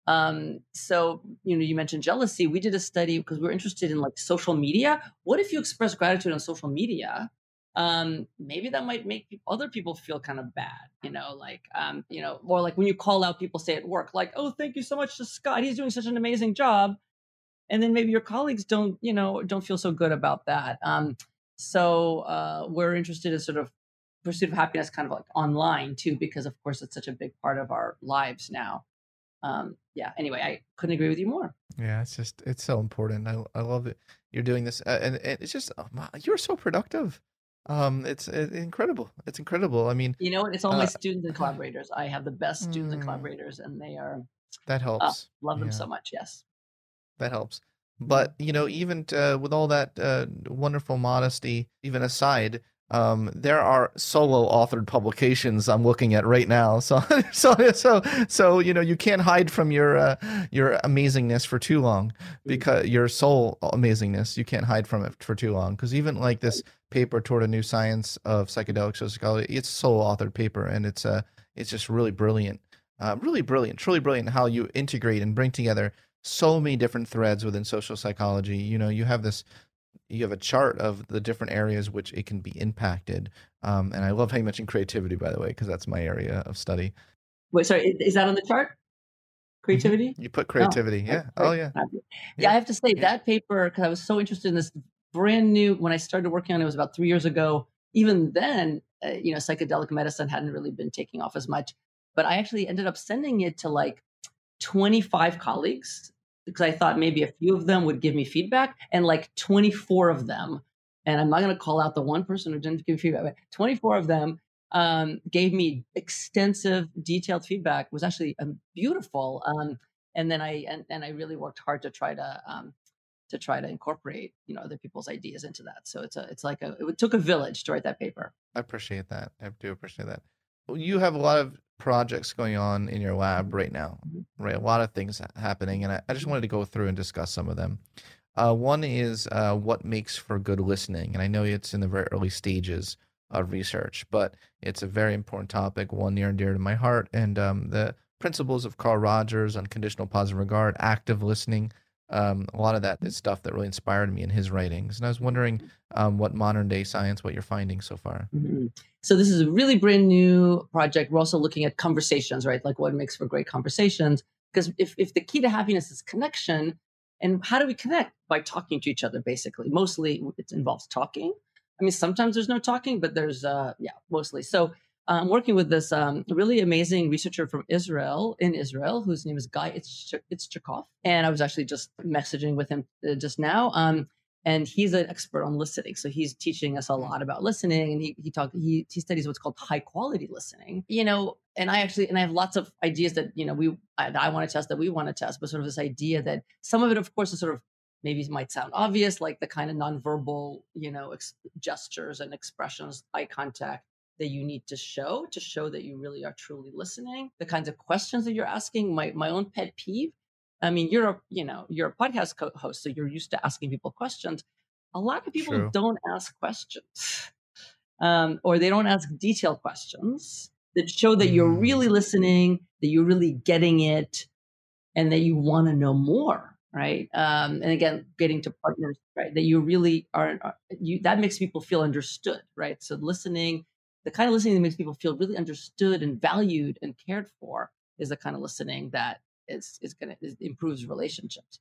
C: um, so, you know, you mentioned jealousy. We did a study because we are interested in like social media. What if you express gratitude on social media? Um, maybe that might make other people feel kind of bad, you know, like, um, you know, or like when you call out people say at work, like, oh, thank you so much to Scott. He's doing such an amazing job. And then maybe your colleagues don't, you know, don't feel so good about that. Um, so uh, we're interested in sort of pursuit of happiness kind of like online too, because of course it's such a big part of our lives now. Um, yeah. Anyway, I couldn't agree with you more.
D: Yeah, it's just it's so important. I I love it. You're doing this, uh, and, and it's just oh, you're so productive. Um, it's, it's incredible. It's incredible. I mean,
C: you know, it's all uh, my students and collaborators. I have the best students mm, and collaborators, and they are
D: that uh, helps.
C: love them yeah. so much. Yes,
D: that helps. But you know, even uh, with all that uh, wonderful modesty, even aside, um, there are solo authored publications I'm looking at right now. [laughs] So, so, so, so, you know, you can't hide from your, uh, your amazingness for too long because your soul amazingness, you can't hide from it for too long. Cause even like this paper toward a new science of psychedelic sociology, it's solo authored paper and it's, uh, it's just really brilliant, uh, really brilliant, truly brilliant how you integrate and bring together so many different threads within social psychology. You know, you have this you have a chart of the different areas which it can be impacted. Um, and I love how you mentioned creativity, by the way, because that's my area of study.
C: Wait, sorry, is that on the chart? Mm-hmm. Creativity?
D: You put creativity, oh, yeah. Oh, yeah.
C: yeah. yeah. I have to say yeah. that paper because I was so interested in this brand new. When I started working on it, it was about three years ago. Even then, uh, you know, psychedelic medicine hadn't really been taking off as much. But I actually ended up sending it to like 25 colleagues because I thought maybe a few of them would give me feedback, and like 24 of them, and I'm not going to call out the one person who didn't give feedback, but 24 of them um, gave me extensive, detailed feedback. was actually um, beautiful, um, and then I and, and I really worked hard to try to um, to try to incorporate you know other people's ideas into that. So it's a it's like a it took a village to write that paper.
D: I appreciate that. I do appreciate that. You have a lot of projects going on in your lab right now, mm-hmm. right? A lot of things happening, and I, I just wanted to go through and discuss some of them. Uh, one is uh, what makes for good listening, and I know it's in the very early stages of research, but it's a very important topic, one near and dear to my heart. And um, the principles of Carl Rogers, unconditional positive regard, active listening, um, a lot of that stuff that really inspired me in his writings. And I was wondering um, what modern day science, what you're finding so far.
C: Mm-hmm. So this is a really brand new project. We're also looking at conversations, right? Like what makes for great conversations. Because if, if the key to happiness is connection, and how do we connect? By talking to each other, basically. Mostly it involves talking. I mean, sometimes there's no talking, but there's, uh, yeah, mostly. So I'm working with this um, really amazing researcher from Israel in Israel, whose name is Guy Itzchakov. And I was actually just messaging with him uh, just now. Um, and he's an expert on listening. So he's teaching us a lot about listening. And he he talked he he studies what's called high quality listening. You know, and I actually and I have lots of ideas that you know we I, I want to test that we want to test, but sort of this idea that some of it, of course, is sort of maybe might sound obvious, like the kind of nonverbal, you know, ex- gestures and expressions, eye contact that you need to show to show that you really are truly listening the kinds of questions that you're asking my my own pet peeve. I mean you're a you know you're a podcast co- host so you're used to asking people questions. A lot of people True. don't ask questions um, or they don't ask detailed questions that show that you're really mm. listening that you're really getting it and that you want to know more right? Um, and again getting to partners right? That you really are, are you that makes people feel understood right? So listening the kind of listening that makes people feel really understood and valued and cared for is the kind of listening that is is going to improves relationships.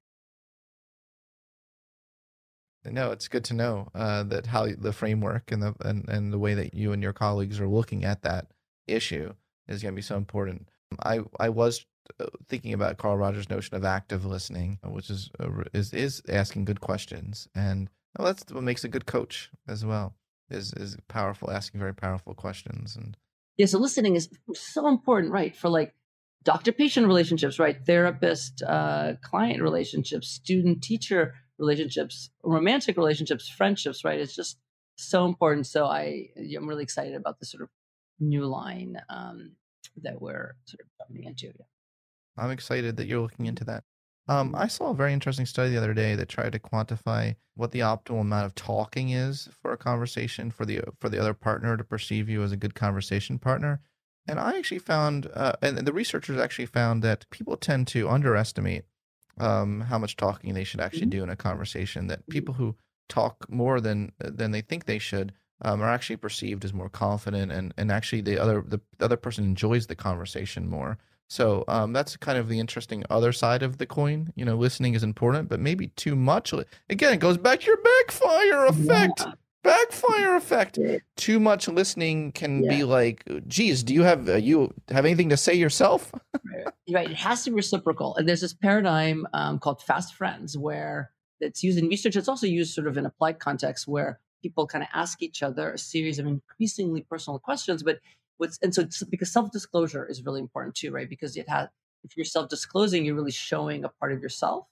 D: No, it's good to know uh, that how the framework and the and, and the way that you and your colleagues are looking at that issue is going to be so important. I I was uh, thinking about Carl Rogers' notion of active listening, which is is is asking good questions, and well, that's what makes a good coach as well is is powerful, asking very powerful questions. And
C: yeah, so listening is so important, right? For like doctor-patient relationships, right? Therapist, uh, client relationships, student-teacher relationships, romantic relationships, friendships, right? It's just so important. So I I'm really excited about this sort of new line um, that we're sort of jumping into. Yeah.
D: I'm excited that you're looking into that. Um, I saw a very interesting study the other day that tried to quantify what the optimal amount of talking is for a conversation for the for the other partner to perceive you as a good conversation partner. And I actually found, uh, and the researchers actually found that people tend to underestimate um, how much talking they should actually mm-hmm. do in a conversation. That people who talk more than than they think they should um, are actually perceived as more confident, and and actually the other the, the other person enjoys the conversation more. So um, that's kind of the interesting other side of the coin. You know, listening is important, but maybe too much. Again, it goes back to your backfire effect. Yeah. backfire effect. Too much listening can
C: Yeah.
D: be like, geez, do you have uh, you have anything to say yourself? [laughs]
C: right it has to be reciprocal and there's this paradigm um, called fast friends where it's used in research it's also used sort of in applied context where people kind of ask each other a series of increasingly personal questions but what's and so because self-disclosure is really important too right? Because it has if you're self-disclosing you're really showing a part of yourself.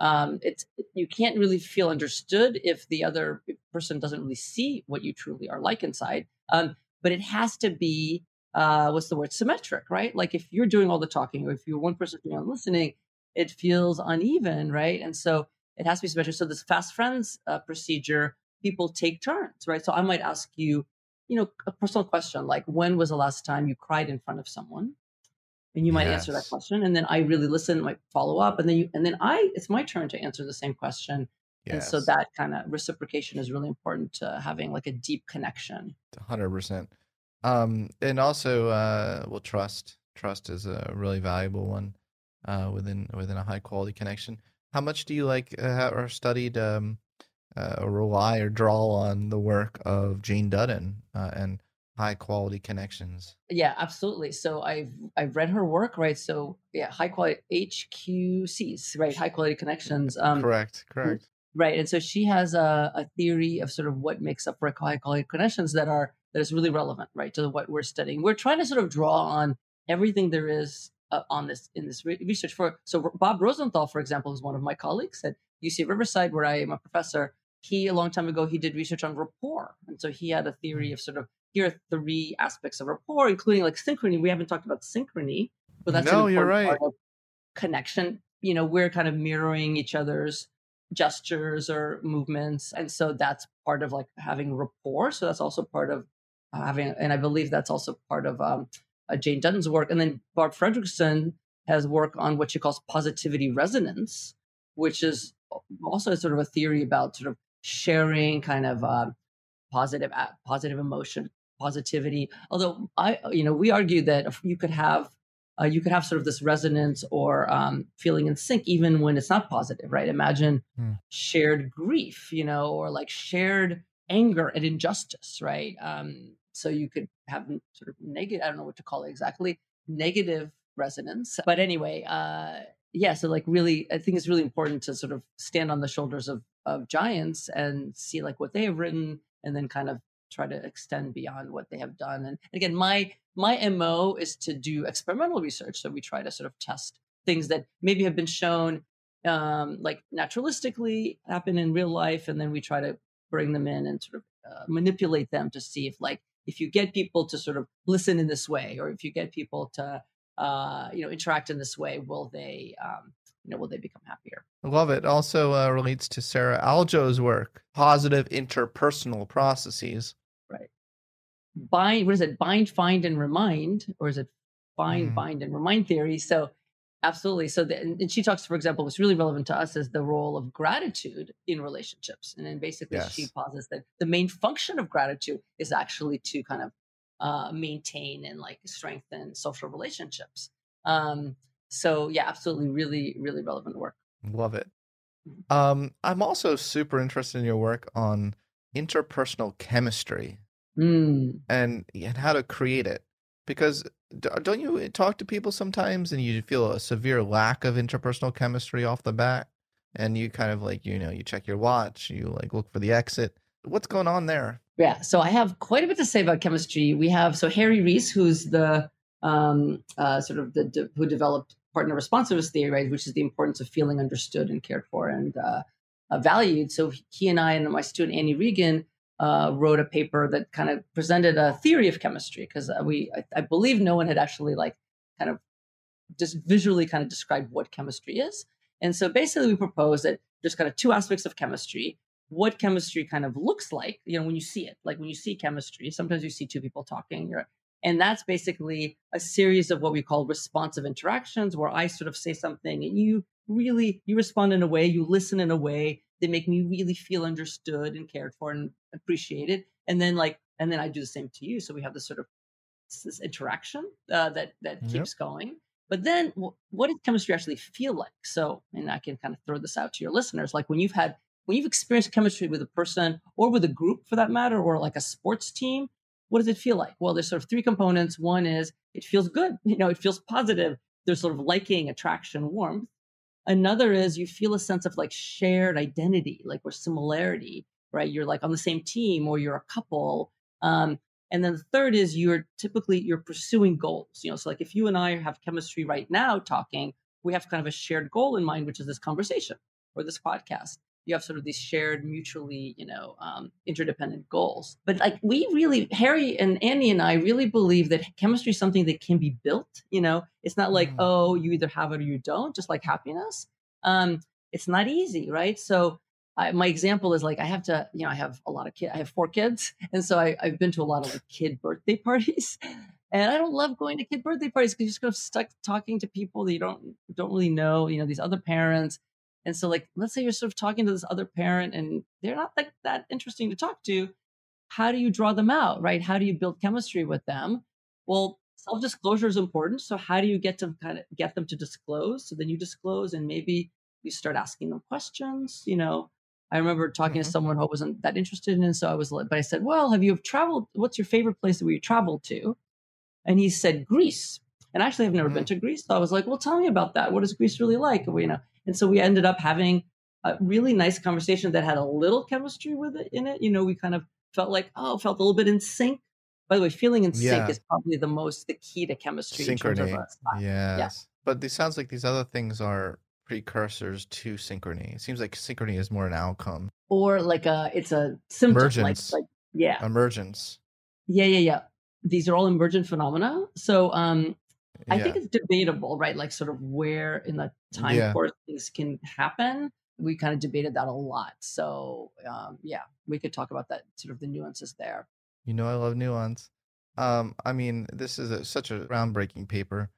C: Um, it's you can't really feel understood if the other person doesn't really see what you truly are like inside. Um, but it has to be uh, what's the word? Symmetric right? Like if you're doing all the talking or if you're one person doing all the listening it feels uneven right? And so it has to be symmetric. So this fast friends uh, procedure people take turns right? So i might ask you you know a personal question like when was the last time you cried in front of someone and you might answer that question and then i really listen might follow up and then you and then i it's my turn to answer the same question and so that kind of reciprocation is really important to having like a deep connection
D: hundred percent. Um, and also, uh, well, trust. Trust is a really valuable one uh, within within a high quality connection. How much do you like uh, or studied um, uh, rely or draw on the work of Jane Dutton uh, and high quality connections?
C: Yeah, absolutely. So I've I've read her work, right? So yeah, high quality HQCs, right? High quality connections. Um,
D: correct. Correct.
C: right. And so she has a, a theory of sort of what makes up for high quality connections that are that is really relevant, right, to what we're studying. We're trying to sort of draw on everything there is uh, on this in this re- research. For so Bob Rosenthal, for example, is one of my colleagues at UC Riverside, where I am a professor. He a long time ago he did research on rapport, and so he had a theory of sort of here are three aspects of rapport, including like synchrony. We haven't talked about synchrony, but that's
D: No, you're right.
C: part of connection. You know, we're kind of mirroring each other's gestures or movements, and so that's part of like having rapport. So that's also part of having, and I believe that's also part of um, uh, Jane Dutton's work. And then Barb Fredrickson has work on what she calls positivity resonance, which is also sort of a theory about sort of sharing kind of um, positive emotion positivity. Although i you know we argue that if you could have uh, you could have sort of this resonance or um, feeling in sync even when it's not positive right? Imagine
D: Hmm.
C: shared grief you know or like shared anger at injustice right? Um, so you could have sort of negative i don't know what to call it exactly negative resonance. But anyway uh yeah so like really i think it's really important to sort of stand on the shoulders of of giants and see like what they have written and then kind of try to extend beyond what they have done. And again my my mo is to do experimental research. So we try to sort of test things that maybe have been shown um, like naturalistically happen in real life and then we try to bring them in and sort of uh, manipulate them to see if like if you get people to sort of listen in this way or if you get people to uh, you know interact in this way will they um, you know will they become happier
D: I love it. Also uh, relates to Sara Algoe's work, positive interpersonal processes. Right.
C: Bind what is it bind find and remind or is it bind,
D: Mhm.
C: bind and remind theory so absolutely so the, and she talks for example what's really relevant to us is the role of gratitude in relationships and then basically she
D: Yes.
C: posits that the main function of gratitude is actually to kind of uh, maintain and like strengthen social relationships um so yeah absolutely really really relevant work
D: Love it. Um, I'm also super interested in your work on interpersonal chemistry
C: Mm.
D: and and how to create it because don't you talk to people sometimes and you feel a severe lack of interpersonal chemistry off the bat and you kind of like you know you check your watch you like look for the exit what's going on there
C: Yeah, so I have quite a bit to say about chemistry. We have so Harry Reis, who's the um, uh, sort of the, de- who developed partner responsiveness theory, right, which is the importance of feeling understood and cared for and uh, uh, valued. So he and I and my student Annie Regan uh, wrote a paper that kind of presented a theory of chemistry because we, I, I believe, no one had actually like kind of just visually kind of described what chemistry is. And so basically, we propose that there's kind of two aspects of chemistry what chemistry kind of looks like you know when you see it like when you see chemistry sometimes you see two people talking you're, and that's basically a series of what we call responsive interactions where i sort of say something and you really you respond in a way you listen in a way that make me really feel understood and cared for and appreciated. And then like and then i do the same to you. So we have this sort of this interaction uh, that that
D: Yep.
C: keeps going. But then wh- what does chemistry actually feel like? So and i can kind of throw this out to your listeners like when you've had when you've experienced chemistry with a person or with a group for that matter, or like a sports team, what does it feel like? Well, there's sort of three components. One is it feels good, [laughs] you know, it feels positive. There's sort of liking, attraction, warmth. Another is you feel a sense of like shared identity, like or similarity, right? You're like on the same team or you're a couple. Um, and then the third is you're typically you're pursuing goals. You know, so like if you and I have chemistry right now talking, we have kind of a shared goal in mind, which is this conversation or this podcast you have sort of these shared mutually you know um, interdependent goals but like we really harry and annie and i really believe that chemistry is something that can be built you know it's not like mm. oh you either have it or you don't just like happiness um, it's not easy right so I, my example is like I have to, you know, I have a lot of kids. I have four kids, [laughs] and so I, have been to a lot of like kid birthday [laughs] parties, and I don't love going to kid birthday parties because you're just kind of stuck talking to people that you don't don't really know. You know, these other parents, and so, like, let's say you're sort of talking to this other parent and they're not like that interesting to talk to. How do you draw them out, right? How do you build chemistry with them? Well, self disclosure is important. So, how do you get to kind of get them to disclose? So then you disclose and maybe you start asking them questions. You know, I remember talking mm-hmm. to someone who wasn't that interested in, so I was, like, but I said, "Well, have you traveled? What's your favorite place that we traveled to?" And he said Greece. And actually, I've never mm-hmm. been to Greece, so I was like, "Well, tell me about that. What is Greece really like?" You know, and so we ended up having a really nice conversation that had a little chemistry with it in it. You know, we kind of felt like, oh, felt a little bit in sync. By the way, feeling in yeah. sync is probably the most the key to chemistry.
D: Synchrony. Yes. Yeah. But this sounds like these other things are precursors to synchrony. It seems like synchrony is more an outcome.
C: Or like a it's a symptom.
D: Emergence.
C: Like, like yeah.
D: Emergence.
C: Yeah, yeah, yeah. These are all emergent phenomena. So um I think it's debatable, right? Like sort of where in the time course things can happen. We kind of debated that a lot. So um, yeah, we could talk about that sort of the nuances there.
D: You know, I love nuance. Um, I mean, this is a, such a groundbreaking paper.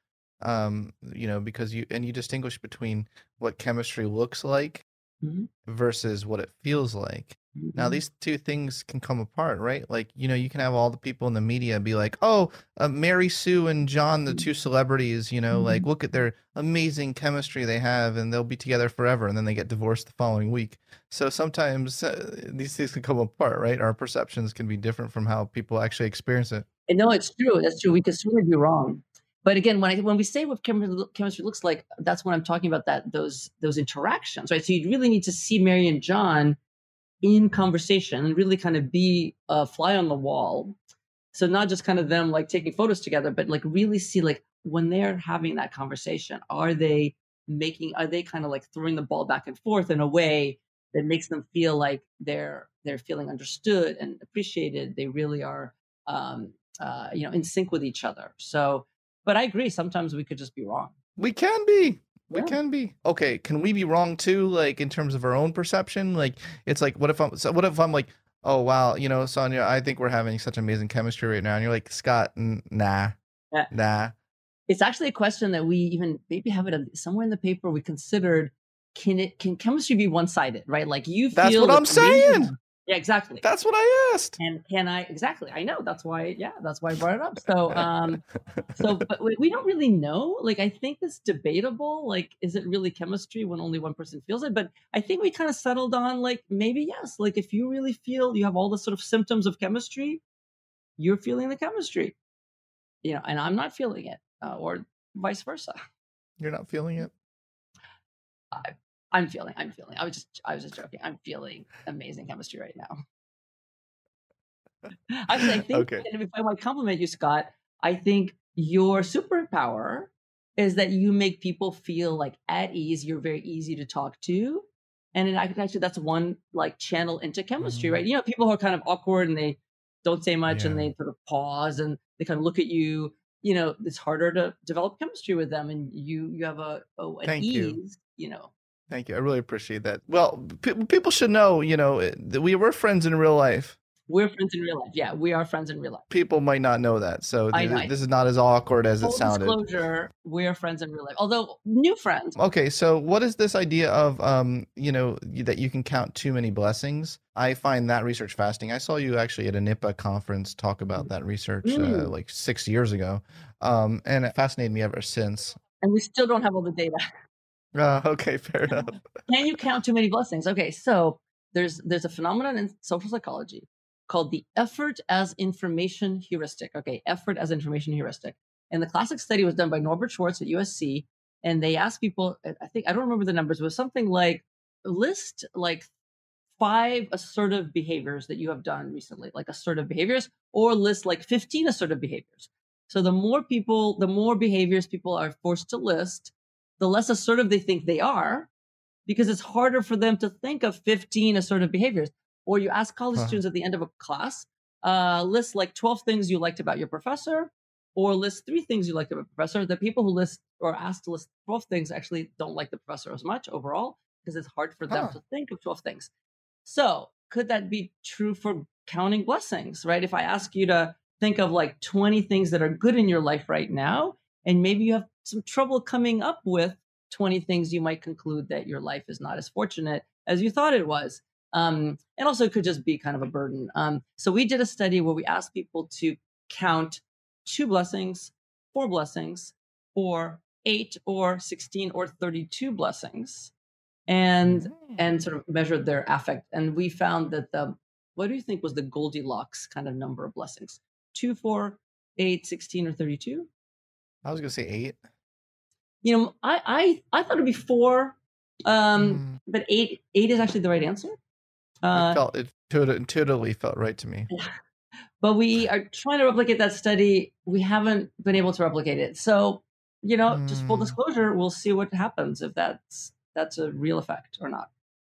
D: Um, you know, because you and you distinguish between what chemistry looks like mm-hmm. versus what it feels like. Now mm-hmm. these two things can come apart, right? Like you know, you can have all the people in the media be like, "Oh, uh, Mary Sue and John, the two celebrities, you know, mm-hmm. like look at their amazing chemistry they have, and they'll be together forever." And then they get divorced the following week. So sometimes uh, these things can come apart, right? Our perceptions can be different from how people actually experience it.
C: And no, it's true. That's true. We could certainly be wrong. But again, when I, when we say what chemistry looks like, that's what I'm talking about. That those those interactions, right? So you really need to see Mary and John in conversation and really kind of be a fly on the wall. So not just kind of them like taking photos together, but like really see like when they're having that conversation, are they making are they kind of like throwing the ball back and forth in a way that makes them feel like they're they're feeling understood and appreciated. They really are um uh you know in sync with each other. So but I agree sometimes we could just be wrong.
D: We can be. We yeah. can be. Okay, can we be wrong too? Like in terms of our own perception? Like it's like what if I'm so what if I'm like, oh wow, you know, Sonja, I think we're having such amazing chemistry right now. And you're like, Scott, n- nah. Yeah. Nah.
C: It's actually a question that we even maybe have it somewhere in the paper we considered can it can chemistry be one sided, right? Like you feel
D: That's what I'm saying.
C: Yeah, exactly.
D: That's what I asked.
C: And can I exactly? I know. That's why. Yeah, that's why I brought it up. So, um, so [laughs] but we don't really know. Like, I think it's debatable. Like, is it really chemistry when only one person feels it? But I think we kind of settled on like maybe yes. Like, if you really feel you have all the sort of symptoms of chemistry, you're feeling the chemistry. You know, and I'm not feeling it, uh, or vice versa.
D: You're not feeling it.
C: I, I'm feeling, I'm feeling. I was just, I was just joking. I'm feeling amazing chemistry right now. Actually, I think okay. if I might compliment you, Scott, I think your superpower is that you make people feel like at ease. You're very easy to talk to, and it, actually that's one like channel into chemistry, mm-hmm. right? You know, people who are kind of awkward and they don't say much yeah. and they sort of pause and they kind of look at you. You know, it's harder to develop chemistry with them, and you you have a, a an Thank ease. You. you know,
D: Thank you. I really appreciate that. Well, p- people should know, you know, eh, that we were friends in real life.
C: We're friends in real life. Yeah, we are friends in real life.
D: People might not know that, so th- this is not as awkward as
C: Full
D: it sounded.
C: Disclosure: We are friends in real life, although new friends.
D: Okay, so what is this idea of, um, you know, that you can count too many blessings? I find that research fasting. I saw you actually at a NIPA conference talk about that research mm. uh, like six years ago, um, and it fascinated me ever since.
C: And we still don't have all the data. [laughs]
D: Uh, [laughs] okay, fair enough.
C: Can you count too many blessings? Okay, so there's there's a phenomenon in social psychology called the effort as information heuristic. Okay, effort as information heuristic. And the classic study was done by Norbert Schwarz at USC, and they asked people. I think I don't remember the numbers. It was something like list like five assertive behaviors that you have done recently, like assertive behaviors, or list like 15 assertive behaviors. So the more people, the more behaviors people are forced to list, the less assertive they think they are, because it's harder for them to think of 15 assertive behaviors. Or you ask college huh. students at the end of a class, uh, list like 12 things you liked about your professor, or list three things you liked about the professor. The people who list or ask to list 12 things actually don't like the professor as much overall because it's hard for them huh. to think of 12 things. So, could that be true for counting blessings, right? If I ask you to think of like 20 things that are good in your life right now, and maybe you have some trouble coming up with 20 things, you might conclude that your life is not as fortunate as you thought it was. Um, and also, it could just be kind of a burden. Um, so, we did a study where we asked people to count two blessings, four blessings, or eight or 16 or 32 blessings and mm-hmm. and sort of measured their affect. And we found that the what do you think was the Goldilocks kind of number of blessings? Two, four, eight, 16, or 32?
D: I was gonna say eight.
C: You know, I I, I thought it'd be four. Um, mm. but eight eight is actually the right answer.
D: Uh, it felt it intuitively felt right to me.
C: But we are trying to replicate that study. We haven't been able to replicate it. So, you know, mm. just full mm. disclosure, we'll see what happens if that's that's a real effect or not.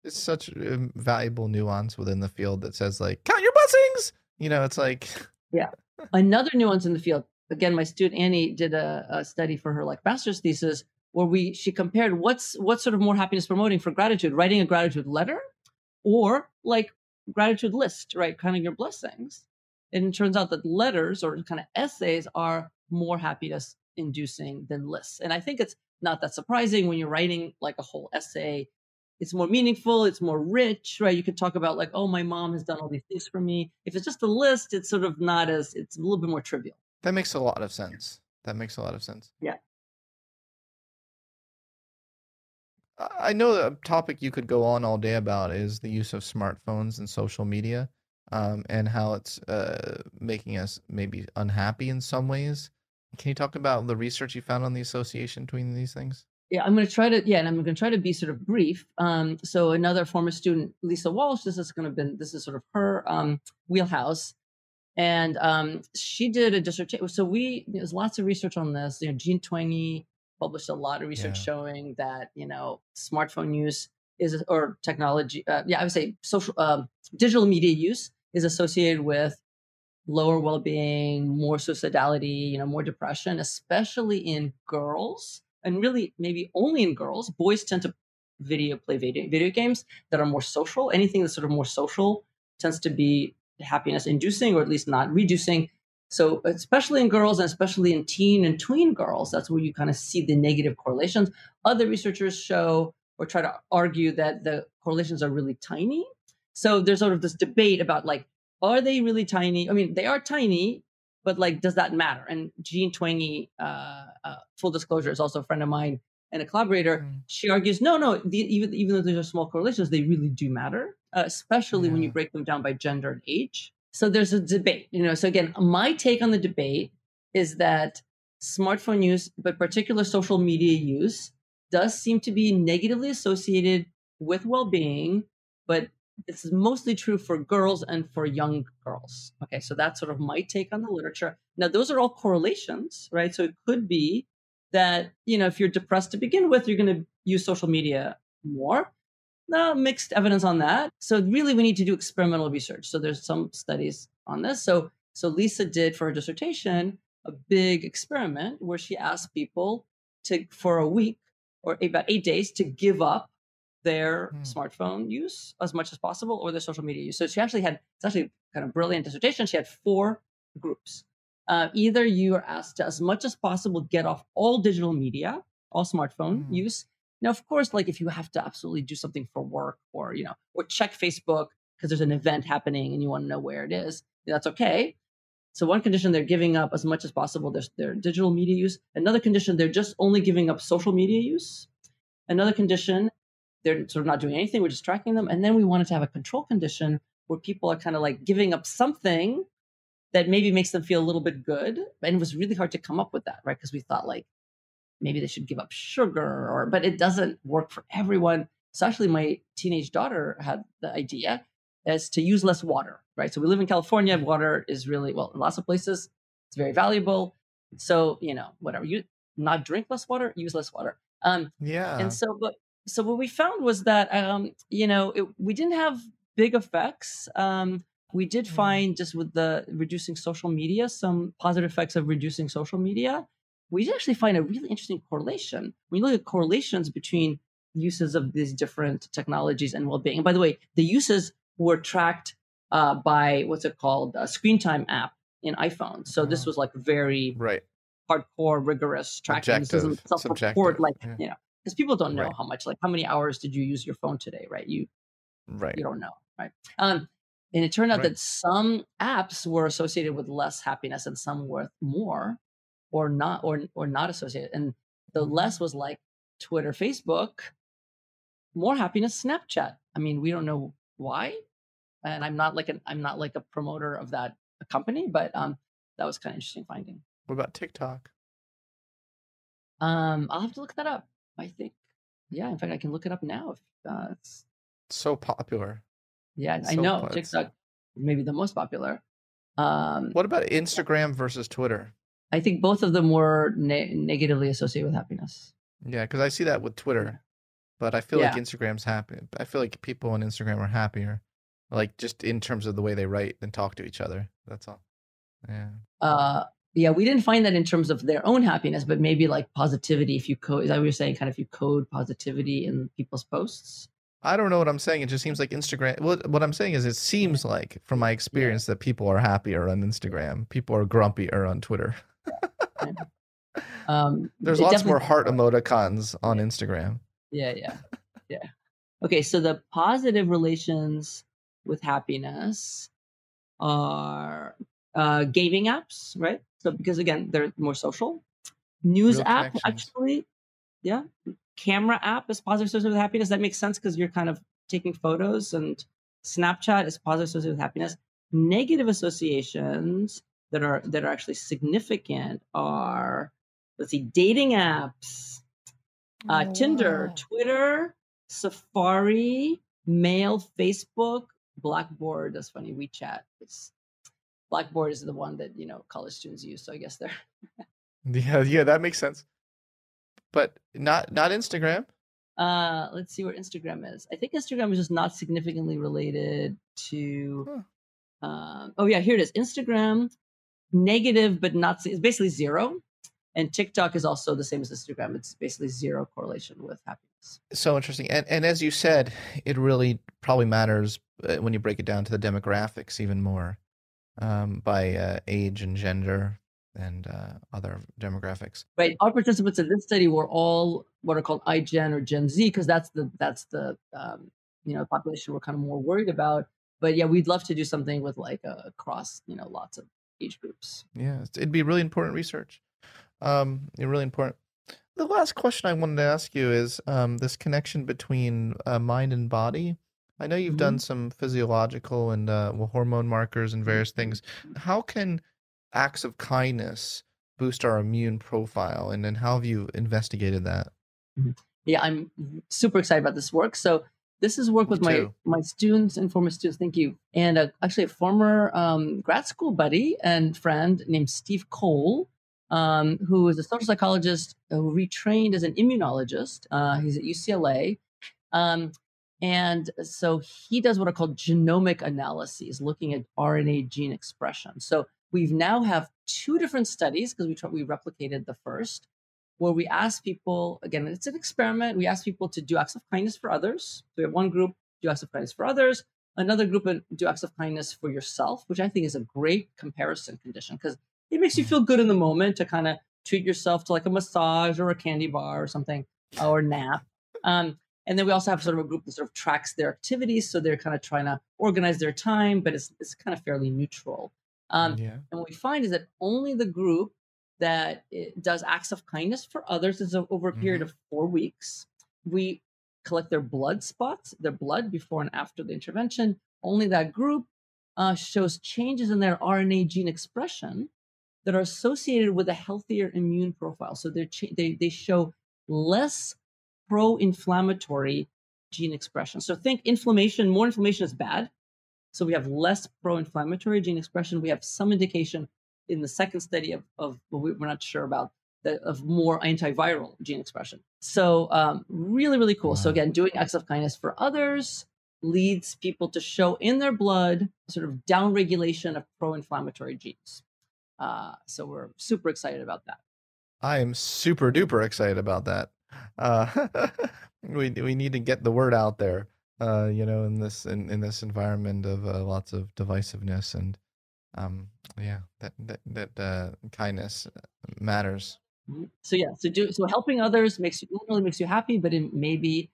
D: It's such a valuable nuance within the field that says like count your blessings. You know, it's like
C: yeah. Another nuance in the field. Again, my student Annie did a, a study for her like master's thesis where we she compared what's what's sort of more happiness promoting for gratitude, writing a gratitude letter or like gratitude list, right? Counting your blessings. And it turns out that letters or kind of essays are more happiness inducing than lists. And I think it's not that surprising when you're writing like a whole essay. It's more meaningful, it's more rich, right? You could talk about like, oh, my mom has done all these things for me. If it's just a list, it's sort of not as it's a little bit more trivial.
D: That makes a lot of sense. That makes a lot of sense.
C: Yeah.
D: I know a topic you could go on all day about is the use of smartphones and social media, um, and how it's uh, making us maybe unhappy in some ways. Can you talk about the research you found on the association between these things?
C: Yeah, I'm going to try to yeah, and I'm going to try to be sort of brief. Um, so another former student, Lisa Walsh, this is going to be this is sort of her um, wheelhouse, and um, she did a dissertation. So we there's lots of research on this. You know, Jean Twenge published a lot of research yeah. showing that you know smartphone use is or technology. Uh, yeah, I would say social uh, digital media use is associated with lower well-being, more suicidality, you know, more depression, especially in girls, and really maybe only in girls. Boys tend to video play video, video games that are more social. Anything that's sort of more social tends to be happiness inducing or at least not reducing. So especially in girls and especially in teen and tween girls, that's where you kind of see the negative correlations. Other researchers show or try to argue that the correlations are really tiny. So there's sort of this debate about like are they really tiny? I mean, they are tiny, but like, does that matter? And Jean Twenge, uh, uh, full disclosure, is also a friend of mine and a collaborator. Mm. She argues, no, no, the, even even though these are small correlations, they really do matter, uh, especially yeah. when you break them down by gender and age. So there's a debate, you know. So again, my take on the debate is that smartphone use, but particular social media use, does seem to be negatively associated with well-being, but this is mostly true for girls and for young girls. Okay, so that's sort of my take on the literature. Now, those are all correlations, right? So it could be that, you know, if you're depressed to begin with, you're going to use social media more. No, mixed evidence on that. So really, we need to do experimental research. So there's some studies on this. So so Lisa did for her dissertation a big experiment where she asked people to for a week or about eight days to give up their mm. smartphone use as much as possible or their social media use. So she actually had, it's actually kind of brilliant dissertation. She had four groups. Uh, either you are asked to, as much as possible, get off all digital media, all smartphone mm. use. Now, of course, like if you have to absolutely do something for work or, you know, or check Facebook because there's an event happening and you want to know where it is, that's okay. So one condition they're giving up as much as possible their, their digital media use. Another condition they're just only giving up social media use. Another condition they're sort of not doing anything. We're just tracking them. And then we wanted to have a control condition where people are kind of like giving up something that maybe makes them feel a little bit good. And it was really hard to come up with that, right? Because we thought like maybe they should give up sugar or, but it doesn't work for everyone. So actually, my teenage daughter had the idea is to use less water, right? So we live in California. Water is really, well, in lots of places, it's very valuable. So, you know, whatever you not drink less water, use less water. Um,
D: yeah.
C: And so, but so what we found was that, um, you know, it, we didn't have big effects. Um, we did
D: Mm.
C: find just with the reducing social media, some positive effects of reducing social media. We did actually find a really interesting correlation. When you look at correlations between uses of these different technologies and well-being. And by the way, the uses were tracked uh, by what's it called, a screen time app in iPhone. So this
D: Oh.
C: was like very
D: Right.
C: hardcore, rigorous tracking. This isn't self-report, like
D: yeah.
C: you know, because people don't know
D: Right.
C: how much, like how many hours did you use your phone today, right? You
D: Right.
C: you don't know, right? Um, and it turned out
D: Right.
C: that some apps were associated with less happiness and some with more, or not, or or not associated. And the
D: Mm-hmm.
C: less was like Twitter, Facebook, more happiness, Snapchat. I mean, we don't know why, and I'm not like an I'm not like a promoter of that company, but um, that was kind of interesting finding.
D: What about TikTok?
C: Um, I'll have to look that up. I think, yeah. In fact, I can look it up now. If uh, it's
D: So popular.
C: yeah, I know. TikTok maybe the most popular. Um,
D: What about Instagram versus Twitter?
C: I think both of them were ne- negatively associated with happiness.
D: Yeah, because I see that with Twitter, but I feel like Instagram's happy. I feel like people on Instagram are happier, like just in terms of the way they write and talk to each other. That's all. Yeah.
C: Uh, yeah, we didn't find that in terms of their own happiness, but maybe like positivity. If you code, is that what you're saying? Kind of if you code positivity in people's posts.
D: I don't know what I'm saying. It just seems like Instagram. What what I'm saying is, it seems like, from my experience, that people are happier on Instagram. People are grumpier on Twitter. [laughs]
C: Um,
D: There's lots more heart emoticons on Instagram.
C: Yeah, yeah, [laughs] yeah. Okay, so the positive relations with happiness are uh, gaming apps, right? So because again, they're more social. News
D: Real
C: app, actually, yeah. Camera app is positive associated with happiness. That makes sense because you're kind of taking photos, and Snapchat is positive associated with happiness. Negative associations that are that are actually significant are let's see, dating apps uh,
D: Oh,
C: Tinder,
D: wow.
C: Twitter, Safari, Mail, Facebook, Blackboard. That's funny. WeChat. It's Blackboard is the one that you know college students use. So I guess they're [laughs]
D: Yeah, yeah, that makes sense. But not not Instagram.
C: Uh, let's see where Instagram is. I think Instagram is just not significantly related to. Um, oh yeah, here it is. Instagram negative, but not. It's basically zero, and TikTok is also the same as Instagram. It's basically zero correlation with happiness.
D: So interesting. And and as you said, it really probably matters uh, when you break it down to the demographics even more, um, by uh, age and gender and uh, other demographics.
C: Right. Our participants in this study were all what are called iGen or Gen Z because that's the that's the um, you know population we're kind of more worried about. But yeah, we'd love to do something with like uh, across you know lots of age groups.
D: Yeah, it'd be really important research. Um, really important. The last question I wanted to ask you is um, this connection between uh, mind and body. I know you've done some physiological and uh, well, hormone markers and various things. How can acts of kindness boost our immune profile, and then how have you investigated that?
C: yeah, I'm super excited about this work. So this is work with my my students and former students. Thank you, and uh, actually a former um, grad school buddy and friend named Steve Cole, um, who is a social psychologist who retrained as an immunologist. Uh, he's at UCLA, um, and so he does what are called genomic analyses, looking at RNA gene expression. So we've now have two different studies because we we replicated the first where we ask people again it's an experiment. We ask people to do acts of kindness for others. So we have one group do acts of kindness for others. Another group uh, do acts of kindness for yourself which i think is a great comparison condition because it makes you feel good in the moment to kind of treat yourself to like a massage or a candy bar or something or nap. Um, and then we also have sort of a group that sort of tracks their activities so they're kind of trying to organize their time but it's, it's kind of fairly neutral. Um,
D: yeah.
C: and what we find is that only the group that it does acts of kindness for others is over a period of four weeks. We collect their blood spots, their blood before and after the intervention. Only that group uh, shows changes in their RNA gene expression that are associated with a healthier immune profile. So cha- they they show less pro-inflammatory gene expression. So think inflammation. More inflammation is bad. So we have less pro-inflammatory gene expression. We have some indication in the second study of, of we're not sure about the, of more antiviral gene expression. So um, really, really cool. Wow. So again, doing acts of kindness for others leads people to show in their blood sort of downregulation of pro-inflammatory genes. Uh, so we're super excited about that.
D: I am super duper excited about that. Uh, [laughs] we we need to get the word out there. Uh, you know, in this in, in this environment of uh, lots of divisiveness and um, yeah, that that that uh, kindness matters.
C: Mm-hmm. So yeah, so do so helping others makes you not only makes you happy, but it maybe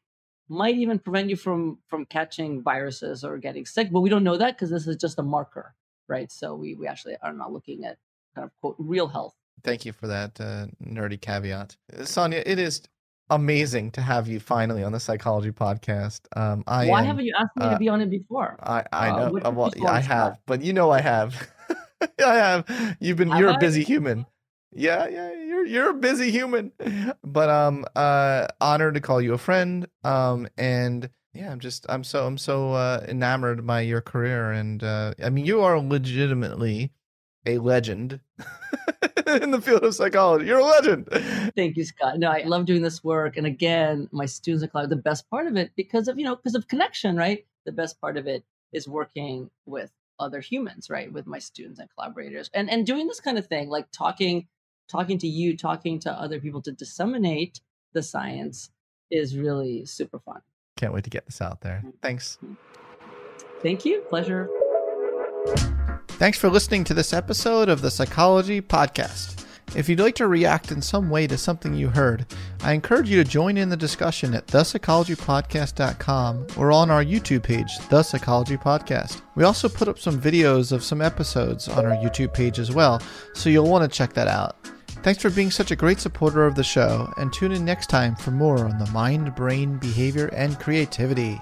C: might even prevent you from from catching viruses or getting sick. But we don't know that because this is just a marker, right? So we we actually are not looking at kind of quote real health.
D: Thank you for that uh, nerdy caveat, Sonja. It is amazing to have you finally on the psychology podcast. Um, I
C: why
D: am,
C: haven't you asked me uh, to be on it before?
D: I I uh, know. Uh, well, I have, but you know I have. [laughs] I have. You've been. Have you're I? a busy human. Yeah, yeah, you're you're a busy human, but um, uh, honored to call you a friend. Um, and yeah, I'm just I'm so I'm so uh, enamored by your career, and uh, I mean, you are legitimately a legend [laughs] in the field of psychology. You're a legend.
C: Thank you, Scott. No, I love doing this work, and again, my students are cloud. The best part of it, because of you know, because of connection, right? The best part of it is working with other humans, right? With my students and collaborators, and and doing this kind of thing, like talking talking to you, talking to other people to disseminate the science is really super fun.
D: Can't wait to get this out there. Mm-hmm. Thanks.
C: Thank you. Pleasure.
D: Thanks for listening to this episode of the Psychology Podcast. If you'd like to react in some way to something you heard, I encourage you to join in the discussion at thepsychologypodcast.com or on our YouTube page, The Psychology Podcast. We also put up some videos of some episodes on our YouTube page as well, so you'll want to check that out. Thanks for being such a great supporter of the show, and tune in next time for more on the mind, brain, behavior, and creativity.